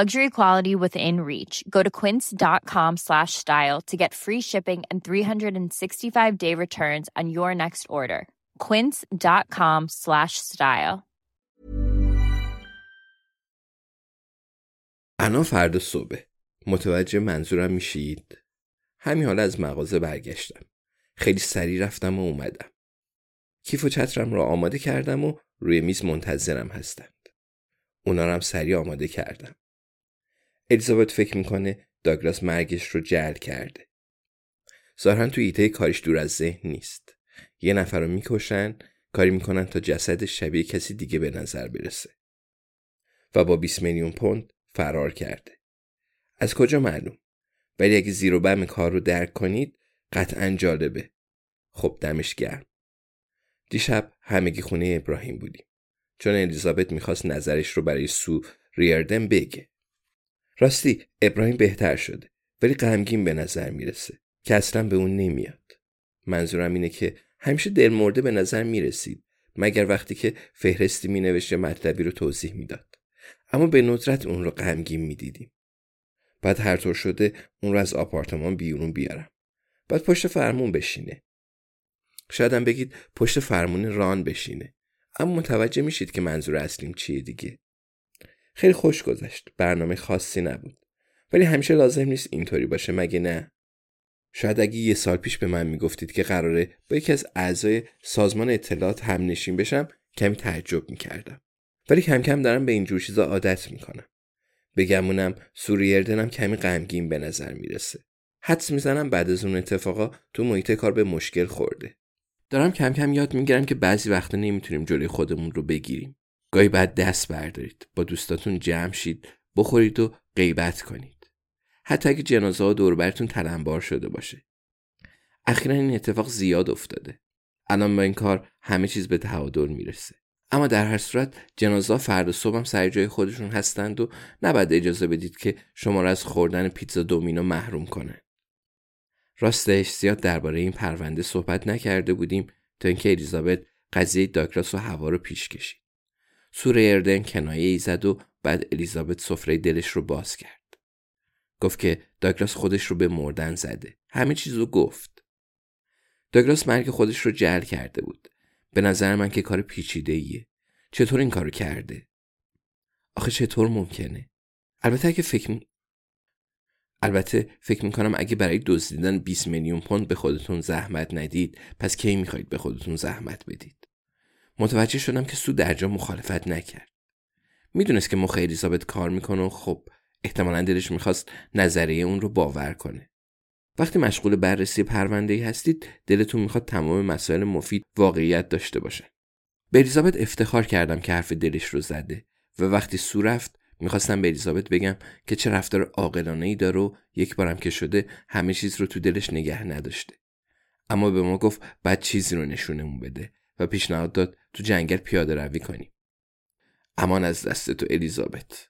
Luxury quality within reach. Go to quince.com slash style to get free shipping and 365-day returns on your next order. quince.com slash style. انا فردا صبح متوجه منظورم میشید همین حالا از مغازه برگشتم خیلی سریع رفتم و اومدم کیف و چترم را آماده کردم و روی میز منتظرم هستند اونا رو هم سریع آماده کردم الیزابت فکر می‌کنه داگلاس مرگش رو جل کرده. ظاهرا تو ایته کارش دور از ذهن نیست. یه نفر رو می‌کشن کاری می‌کنن تا جسد شبیه کسی دیگه به نظر برسه. و با 20 میلیون پوند فرار کرده. از کجا معلوم؟ ولی اگه زیر و بم کار رو درک کنید قطعا جالبه. خب دمش گرم. دیشب همگی خونه ابراهیم بودیم. چون الیزابت می‌خواست نظرش رو برای سو ریاردن بگه. راستی ابراهیم بهتر شده ولی غمگین به نظر می‌رسه که اصلا به اون نمیاد. منظورم اینه که همیشه دلمرده به نظر می‌رسید مگر وقتی که فهرستی مینوشت مطلبی رو توضیح می‌داد. اما به ندرت اون رو غمگین می‌دیدیم. بعد هر طور شده اون رو از آپارتمان بیرون بیارم. بعد پشت فرمون بشینه. شاید بگید پشت فرمون ران بشینه. اما متوجه میشید که منظور اصلیم چیه دیگه. خیلی خوش گذشت. برنامه خاصی نبود. ولی همیشه لازم نیست اینطوری باشه مگه نه؟ شاید اگه یه سال پیش به من می‌گفتید که قراره با یکی از اعضای سازمان اطلاعات هم نشین بشم کمی تعجب می‌کردم. ولی کم کم دارم به اینجور چیزا عادت می‌کنم. بگمونم سوریردنم کمی غمگین به نظر می‌رسه. حدس می‌زنم بعد از اون اتفاقا تو محیط کار به مشکل خورده. دارم کم کم یاد می‌گیرم که بعضی وقتا نمی‌تونیم جلوی خودمون رو بگیریم. گاهی بعد دست بردارید با دوستاتون جمع شید بخورید و غیبت کنید حتی اگه جنازه ها دور براتون تلمبار شده باشه اخیرا این اتفاق زیاد افتاده الان با این کار همه چیز به تعادل می‌رسه اما در هر صورت جنازه فردا صبح هم سر جای خودشون هستند و نباید اجازه بدید که شما را از خوردن پیتزا دومینو محروم کنه. راستش زیاد درباره این پرونده صحبت نکرده بودیم تا اینکه الیزابت قضیه داگلاس و هوا رو پیش کشید. سور اردن کنایه ای زد و بعد الیزابت سفره دلش رو باز کرد. گفت که داگلاس خودش رو به مردن زده. همه چیز رو گفت. داگلاس مرگ خودش رو جل کرده بود. به نظر من که کار پیچیده ایه. چطور این کارو کرده؟ آخه چطور ممکنه؟ البته اگه فکر می... البته فکر می‌کنم اگه برای دزدیدن 20 میلیون پوند به خودتون زحمت ندید پس کی می‌خواید به خودتون زحمت بدید متوجه شدم که سو درجا مخالفت نکرد. می‌دونست که مخ الیزابت کار می‌کنه و خب احتمالا دلش می‌خواست نظریه اون رو باور کنه. وقتی مشغول بررسی پرونده ای هستید دلتون می‌خواد تمام مسائل مفید واقعیت داشته باشه. به الیزابت افتخار کردم که حرف دلش رو زده و وقتی سو رفت می‌خواستم به الیزابت بگم که چه رفتار عاقلانه ای داره و یک بارم که شده همه چیز رو تو دلش نگه نداشته. اما به ما گفت بعد چیزی رو نشونمون بده و پیشنهاد داد تو جنگل پیاده روی کنیم امان از دست تو الیزابت.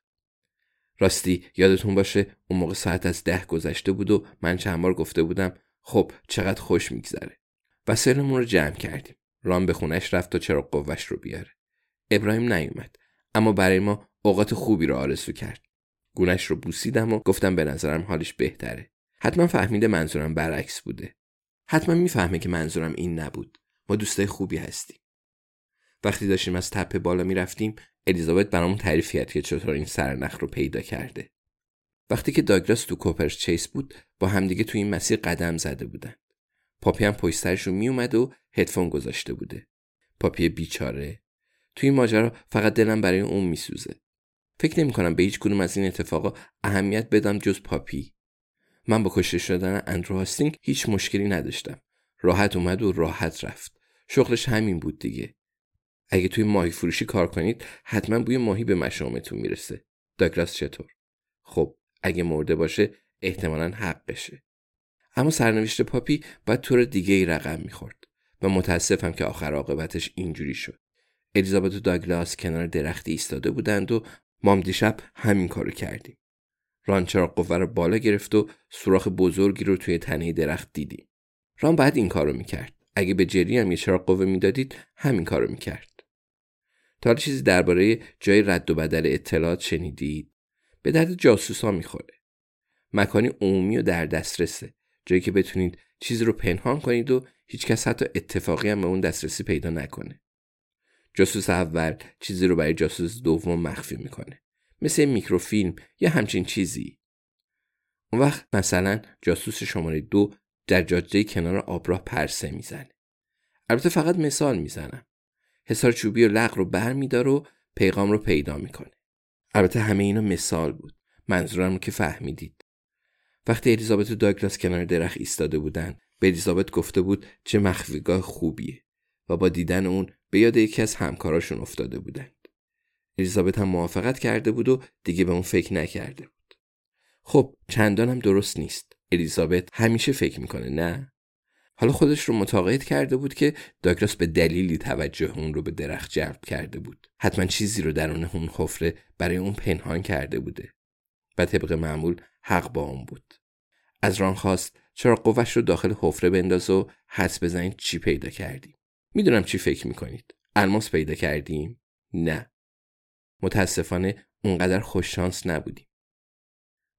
راستی یادتون باشه اون موقع ساعت از ده گذشته بود و من چند بار گفته بودم خب چقدر خوش میگذره. وسایلمون رو جمع کردیم. ران به خونش رفت تا چرا قوش رو بیاره. ابراهیم نیومد اما برای ما اوقات خوبی رو آرزو کرد. گونش رو بوسیدم و گفتم به نظرم حالش بهتره. حتما فهمیده منظورم برعکس بوده. حتما می‌فهمه که منظورم این نبود. ما دوستای خوبی هستیم. وقتی داشتیم از تپه بالا می‌رفتیم الیزابت برامون تعریف کرد که چطور این سرنخ رو پیدا کرده. وقتی که داگلاس تو کوپرس چیس بود با همدیگه تو این مسیر قدم زده بودن. پاپی هم پشت رو میومد و هدفون گذاشته بوده. پاپی بیچاره. توی این ماجرا فقط دلم برای اون میسوزه. فکر نمی کنم به هیچ کدوم از این اتفاقا اهمیت بدم جز پاپی. من با کشته شدن اندرو هاستینگ هیچ مشکلی نداشتم. راحت اومد و راحت رفت. شغلش همین بود دیگه. اگه توی ماهی فروشی کار کنید حتما بوی ماهی به مشامتون می‌رسه. داگلاس چطور؟ خب اگه مرده باشه احتمالا حقشه. اما سرنوشت پاپی باید طور دیگه ای رقم می‌خورد و متاسفم که آخر عاقبتش اینجوری شد. الیزابت و داگلاس کنار درختی ایستاده بودند و مام دیشب همین کارو کردیم. ران چراغ قوه رو بالا گرفت و سوراخ بزرگی رو توی تنه درخت دیدیم. ران بعد این کارو می‌کرد. اگه به جری هم یه چراغ قوه می‌دادید همین کارو می‌کرد. تا چیزی درباره جای رد و بدل اطلاعات شنیدید؟ به درد جاسوسا می‌خوره. مکانی عمومی و در دسترسه. جایی که بتونید چیزی رو پنهان کنید و هیچکس حتی اتفاقی هم به اون دسترسی پیدا نکنه. جاسوس اول چیزی رو برای جاسوس دوم مخفی می‌کنه. مثل میکروفیلم یا همچین چیزی. اون وقت مثلا جاسوس شماره دو در جاده کنار آبراه پرسه می‌زنه. البته فقط مثال می‌زنم. حسار چوبی و لغ رو بر میدار و پیغام رو پیدا می‌کنه. البته همه اینا مثال بود. منظورم رو که فهمیدید. وقتی الیزابت و داگلاس کنار درخت ایستاده بودن به الیزابت گفته بود چه مخفیگاه خوبیه و با دیدن اون به یاد یکی از همکاراشون افتاده بودند. الیزابت هم موافقت کرده بود و دیگه به اون فکر نکرده بود. خب چندانم درست نیست. الیزابت همیشه فکر می‌کنه نه؟ حالا خودش رو متقاعد کرده بود که داگلاس به دلیلی توجه اون رو به درخت جلب کرده بود. حتما چیزی رو درون اون حفره برای اون پنهان کرده بوده و طبق معمول حق با اون بود. از ران خواست چرا قوش رو داخل حفره بنداز و حس بزنید چی پیدا کردیم؟ می‌دونم چی فکر می‌کنید. الماس پیدا کردیم؟ نه. متاسفانه اونقدر خوششانس نبودیم.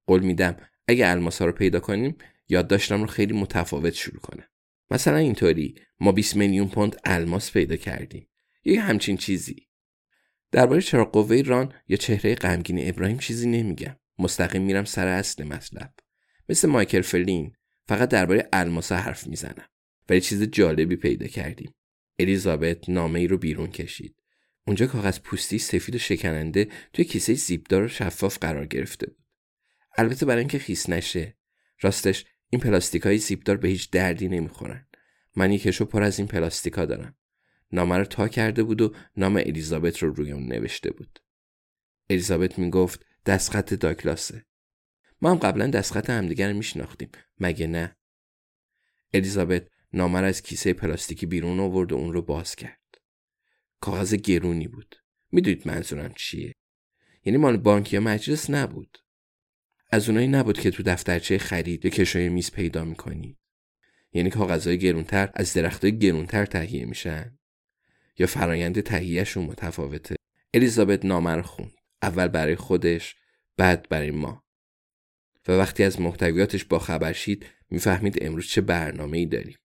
قول میدم اگه الماس ها رو پیدا کنیم یادداشتم رو خیلی متفاوت شروع کنم مثلا اینطوری ما 20 میلیون پوند الماس پیدا کردیم. یه همچین چیزی. درباره چرا قوه ران یا چهره غمگین ابراهیم چیزی نمیگم. مستقیم میرم سر اصل مطلب. مثل مایکل فلین فقط درباره الماس حرف می‌زنم. ولی چیز جالبی پیدا کردیم. الیزابت نامه ای رو بیرون کشید. اونجا کاغذ پوستی سفید و شکننده توی کیسه زیبدار و شفاف قرار گرفته بود. البته برای اینکه خیس نشه. راستش این پلاستیک های زیبدار به هیچ دردی نمی‌خورن. من یکشو پر از این پلاستیکا دارم. نامه رو تا کرده بود و نام الیزابت رو روی اون نوشته بود. الیزابت می‌گفت دستخط داکلاسه ما هم قبلا دستخط همدیگر رو میشناختیم. مگه نه؟ الیزابت نامه از کیسه پلاستیکی بیرون آورد و اون رو باز کرد. کاغذ گرونی بود. می‌دونید منظورم چیه؟ یعنی مال بانک یا مجلس نبود. از اونایی نبود که تو دفترچه خرید یا کشوی میز پیدا می‌کنید یعنی کاغذهای گرونتر از درختهای گرونتر تهیه میشن. یا فرایند تهیهشون متفاوته. الیزابت نامه رو اول برای خودش بعد برای ما. و وقتی از محتویاتش با خبر شید می‌فهمید امروز چه برنامه ای داریم.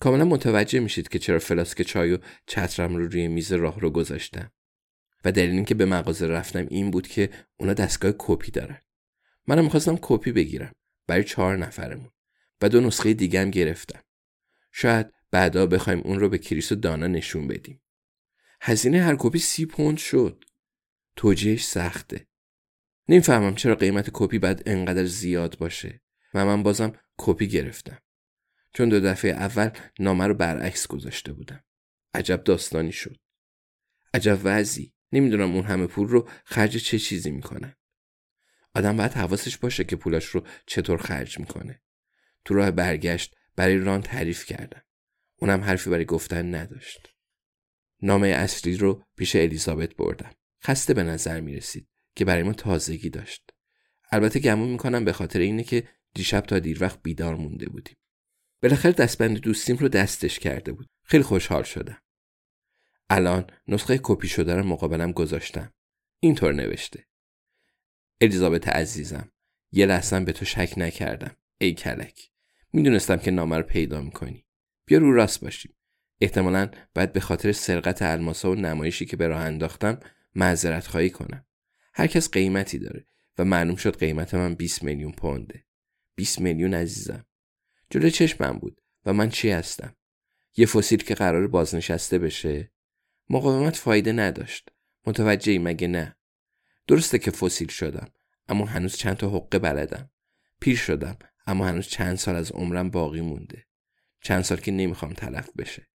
کاملا متوجه میشید که چرا فلاسک چای و چترم رو روی میز راه رو گذاشتم و دلیل اینکه به مغازه رفتم این بود که اونا دستگاه کپی دارن. منم می‌خواستم کپی بگیرم برای چهار نفرمون و دو نسخه دیگه هم گرفتم. شاید بعدا بخوایم اون رو به کریس و دانا نشون بدیم. هزینه هر کپی سی پوند شد. توجیهش سخته. نمی‌فهمم چرا قیمت کپی باید انقدر زیاد باشه و من بازم کپی گرفتم. چون دو دفعه اول نامه رو برعکس گذاشته بودم. عجب داستانی شد. عجب وضعی. نمی‌دونم اون همه پول رو خرج چه چیزی می‌کنن آدم باید حواسش باشه که پولاش رو چطور خرج می‌کنه. تو راه برگشت برای ران تعریف کردم. اونم حرفی برای گفتن نداشت. نامه اصلی رو پیش الیزابت بردم. خسته به نظر می رسید که برای ما تازگی داشت. البته گمون می‌کنم به خاطر اینه که دیشب تا دیر وقت بیدار مونده بودیم. بالاخره دستبند دوستیم رو دستش کرده بود. خیلی خوشحال شدم. الان نسخه کپی شده رو مقابلم گذاشتم. اینطور نوشته. الیزابت عزیزم یه لحظه به تو شک نکردم. ای کلک می‌دونستم که نامه رو پیدا می‌کنی. بیا رو راست باشیم. احتمالا باید به خاطر سرقت الماسا و نمایشی که به راه انداختم معذرت خواهی کنم. هر کس قیمتی داره و معلوم شد قیمت من 20 میلیون پونده. 20 میلیون عزیزم. جلو چشمم بود و من چی هستم؟ یه فسیل که قرار بازنشسته بشه؟ مقاومت فایده نداشت. متوجهی مگه نه؟ درسته که فسیل شدم اما هنوز چند تا حقه بلدم. پیر شدم اما هنوز چند سال از عمرم باقی مونده. چند سال که نمی‌خوام تلف بشه.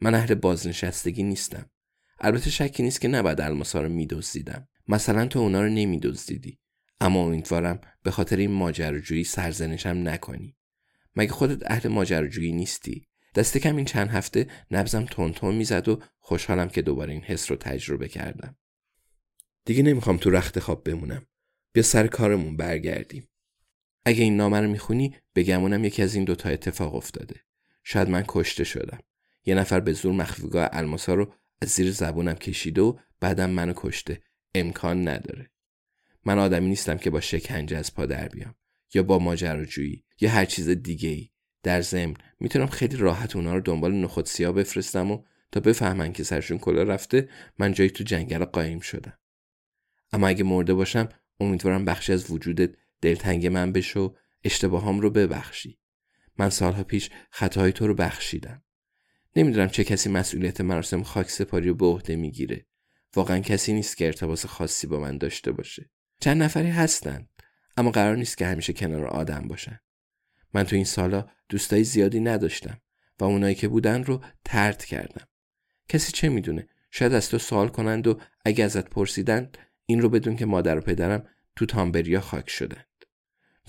من اهل بازنشستگی نیستم. البته شکی نیست که نباید الماسا رو میدزدیدم. مثلا تو اونا رو نمیدزدیدی. اما امیدوارم به خاطر این ماجراجویی سرزنشم نکنی. مگه خودت اهل ماجراجویی نیستی؟ دست کم این چند هفته نبزم تون می‌زد و خوشحالم که دوباره این حس رو تجربه کردم. دیگه نمی‌خوام تو رخت خواب بمونم. بیا سر کارمون برگردیم. اگه این نامه رو می‌خونی بگمونم یکی از این دوتا اتفاق افتاده. شاید من کشته شدم. یه نفر به زور مخفیگاه الماسا رو از زیر زبونم کشیده و بعدم منو کشته. امکان نداره. من آدمی نیستم که با شکنجه از پا در بیام. یا با ماجراجویی. یا هر چیز دیگه ای در ضمن می‌تونم خیلی راحت اونا رو دنبال نخود سیاه بفرستم و تا بفهمن که سرشون کلا رفته من جایی تو جنگل قایم شدم. اما اگه مرده باشم امیدوارم بخشی از وجودت دلتنگ من بشه و اشتباهام رو ببخشی. من سالها پیش خطاهای تو رو بخشیدم. نمی‌دونم چه کسی مسئولیت مراسم خاک سپاری رو به عهده می‌گیره. واقعا کسی نیست که ارتباط خاصی با من داشته باشه. چند نفری هستن اما قرار نیست که همیشه کنار آدم باشن. من تو این سالا دوستای زیادی نداشتم و اونایی که بودن رو ترد کردم. کسی چه می‌دونه؟ شاید از تو سوال کنند و اگه ازت پرسیدن این رو بدون که مادر و پدرم تو تامبریا خاک شدند.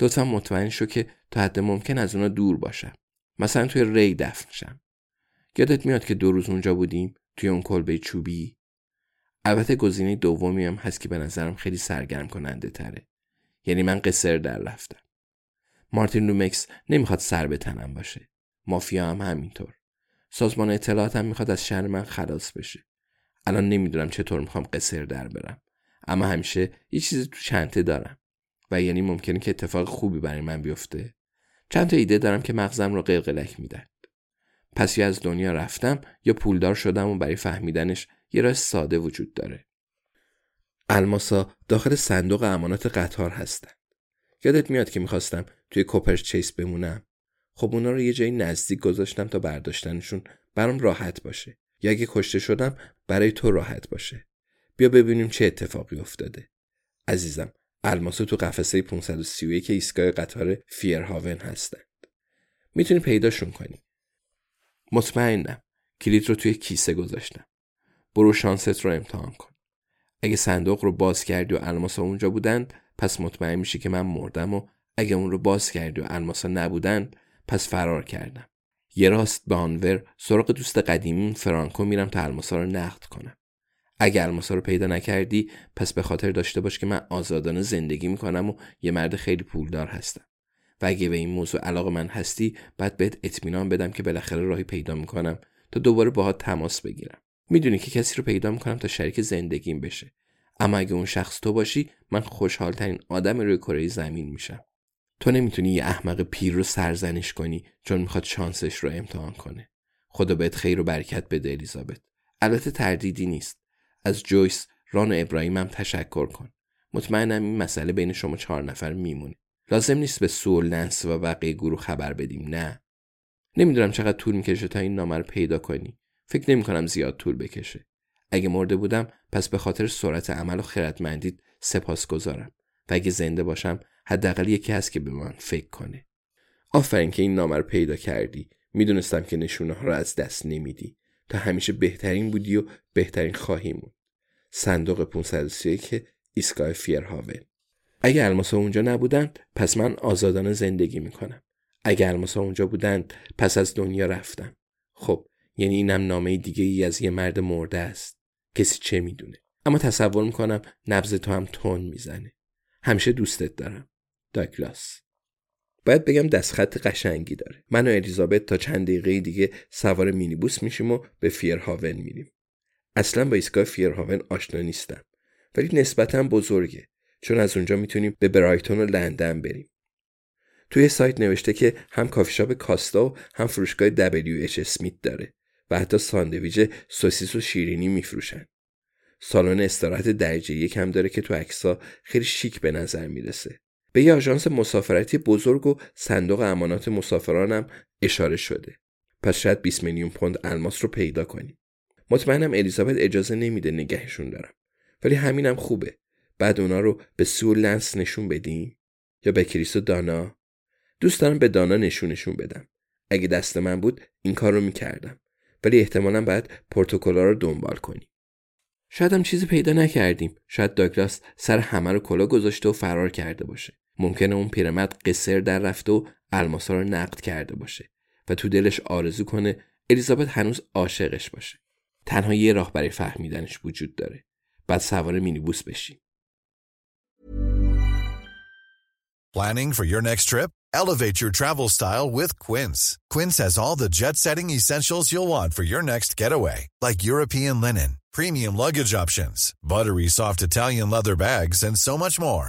لطفا مطمئن شو که تا حد ممکن از اونا دور باشم. مثلا توی ری دفن شم. یادت میاد که دو روز اونجا بودیم؟ توی اون کلبه چوبی؟ البته گزینه دومی هم هست که به نظرم خیلی سرگرم کننده تره. یعنی من قصر در رفتم. مارتین لومکس نمی‌خواد سر به تنم باشه. مافیا هم همینطور. سازمان اطلاعات هم می‌خواد از شهر من خلاص بشه. الان نمی‌دونم چطور می‌خوام قصر در برم. اما همیشه یه چیزی تو چنته دارم. و یعنی ممکنه که اتفاق خوبی برای من بیفته. چند تا ایده دارم که مغزم رو قلقلک میدن پس یا از دنیا رفتم یا پولدار شدم و برای فهمیدنش یه راه ساده وجود داره. الماسا داخل صندوق امانات قطار هستن. یادت میاد که می‌خواستم توی کوپرچ چیس بمونم. خب اونا رو یه جایی نزدیک گذاشتم تا برداشتنشون برام راحت باشه. یا اگه کشته شدم برای تو راحت باشه. بیا ببینیم چه اتفاقی افتاده. عزیزم الماسا تو قفسه 531 ایستگاه قطار فیرهاون هستند. می‌تونی پیداشون کنی. مطمئنم. کلید رو توی کیسه گذاشتم. برو شانست رو امتحان کن. اگه صندوق رو باز کردی و الماسا اونجا بودند پس مطمئن میشی که من مردم و اگه اون رو باز کردی و الماسا نبودند پس فرار کردم. یه راست به آنور سراغ دوست قدیمی فرانکو میرم تا الماسا رو نقد کنم. اگه الماسا رو پیدا نکردی پس به خاطر داشته باش که من آزادانه زندگی می‌کنم و یه مرد خیلی پولدار هستم. و اگه به این موضوع علاقه من هستی بعد بهت اطمینان بدم که بالاخره راهی پیدا می‌کنم تا دوباره باهات تماس بگیرم. می‌دونی که کسی رو پیدا می‌کنم تا شریک زندگیم بشه. اما اگه اون شخص تو باشی من خوشحال ترین آدم روی کره زمین میشم. تو نمی‌تونی یه احمق پیر رو سرزنش کنی چون می‌خواد شانسش رو امتحان کنه. خدا بهت خیر و برکت بده الیزابت. البته تردیدی نیست. از جویس ران و ابراهیم هم تشکر کن. مطمئنم این مسئله بین شما چهار نفر میمونه. لازم نیست به سول ننس و بقیه گروه خبر بدیم نه. نمی‌دونم چقدر طول می‌کشه تا این نامه رو پیدا کنی. فکر نمی کنم زیاد طول بکشه. اگه مرده بودم پس به خاطر سرعت عمل و خردمندیت سپاس گذارم و اگه زنده باشم حداقل یکی هست که به من فکر کنه. آفرین که این نامه رو پیدا کردی. می‌دونستم که نشونه ها رو از دست نمیدی. تا همیشه بهترین بودی و بهترین خواهی موند. صندوق 531 ایستگاه فیرهاون. اگه الماسا اونجا نبودند پس من آزادانه زندگی می‌کنم. اگه الماسا اونجا بودند پس از دنیا رفتم. خب یعنی اینم نامه دیگه ای از یه مرد مرده است. کسی چه می‌دونه؟ اما تصور می‌کنم نبز تو هم تون می‌زنه. همیشه دوستت دارم. داگلاس. باید بگم دستخط قشنگی داره. من و الیزابت تا چند دقیقه دیگه سوار مینیبوس میشیم و به فیرهاون میریم. اصلا با ایستگاه فیرهاون آشنا نیستم. ولی نسبتا بزرگه. چون از اونجا می‌تونیم به برایتون و لندن بریم. توی سایت نوشته که هم کافی شاپ کاستا و هم فروشگاه WH اسمیت داره و حتی ساندویج سوسیس و شیرینی میفروشن. سالن استراحت درجه یک هم داره که تو عکسا خیلی شیک به نظر می‌رسه. به یه آژانس مسافرتی بزرگ و صندوق امانات مسافرانم اشاره شده. پس شاید 20 میلیون پوند الماس رو پیدا کنیم مطمئنم الیزابت اجازه نمیده نگهشون دارم. ولی همینم خوبه. بعد اونا رو به سو لنس نشون بدیم؟ یا به کریس و دانا؟ دوست دارم به دانا نشونشون بدم. اگه دست من بود این کار رو می‌کردم. ولی احتمالا باید پروتکلا رو دنبال کنیم. شاید هم چیزی پیدا نکردیم. شاید داگلاس سر همه رو کلا گذاشته و فرار کرده باشه. ممکنه اون پیرمرد قصر در رفته و الماسا رو نقد کرده باشه و تو دلش آرزو کنه الیزابت هنوز عاشقش باشه تنها یه راه برای فهمیدنش وجود داره بعد سوار مینیبوس بشیم Planning for your next trip? Elevate your travel style with Quince. Quince has all the jet setting essentials you'll want for your next getaway, like European linen, premium luggage options, buttery soft Italian leather bags, and so much more.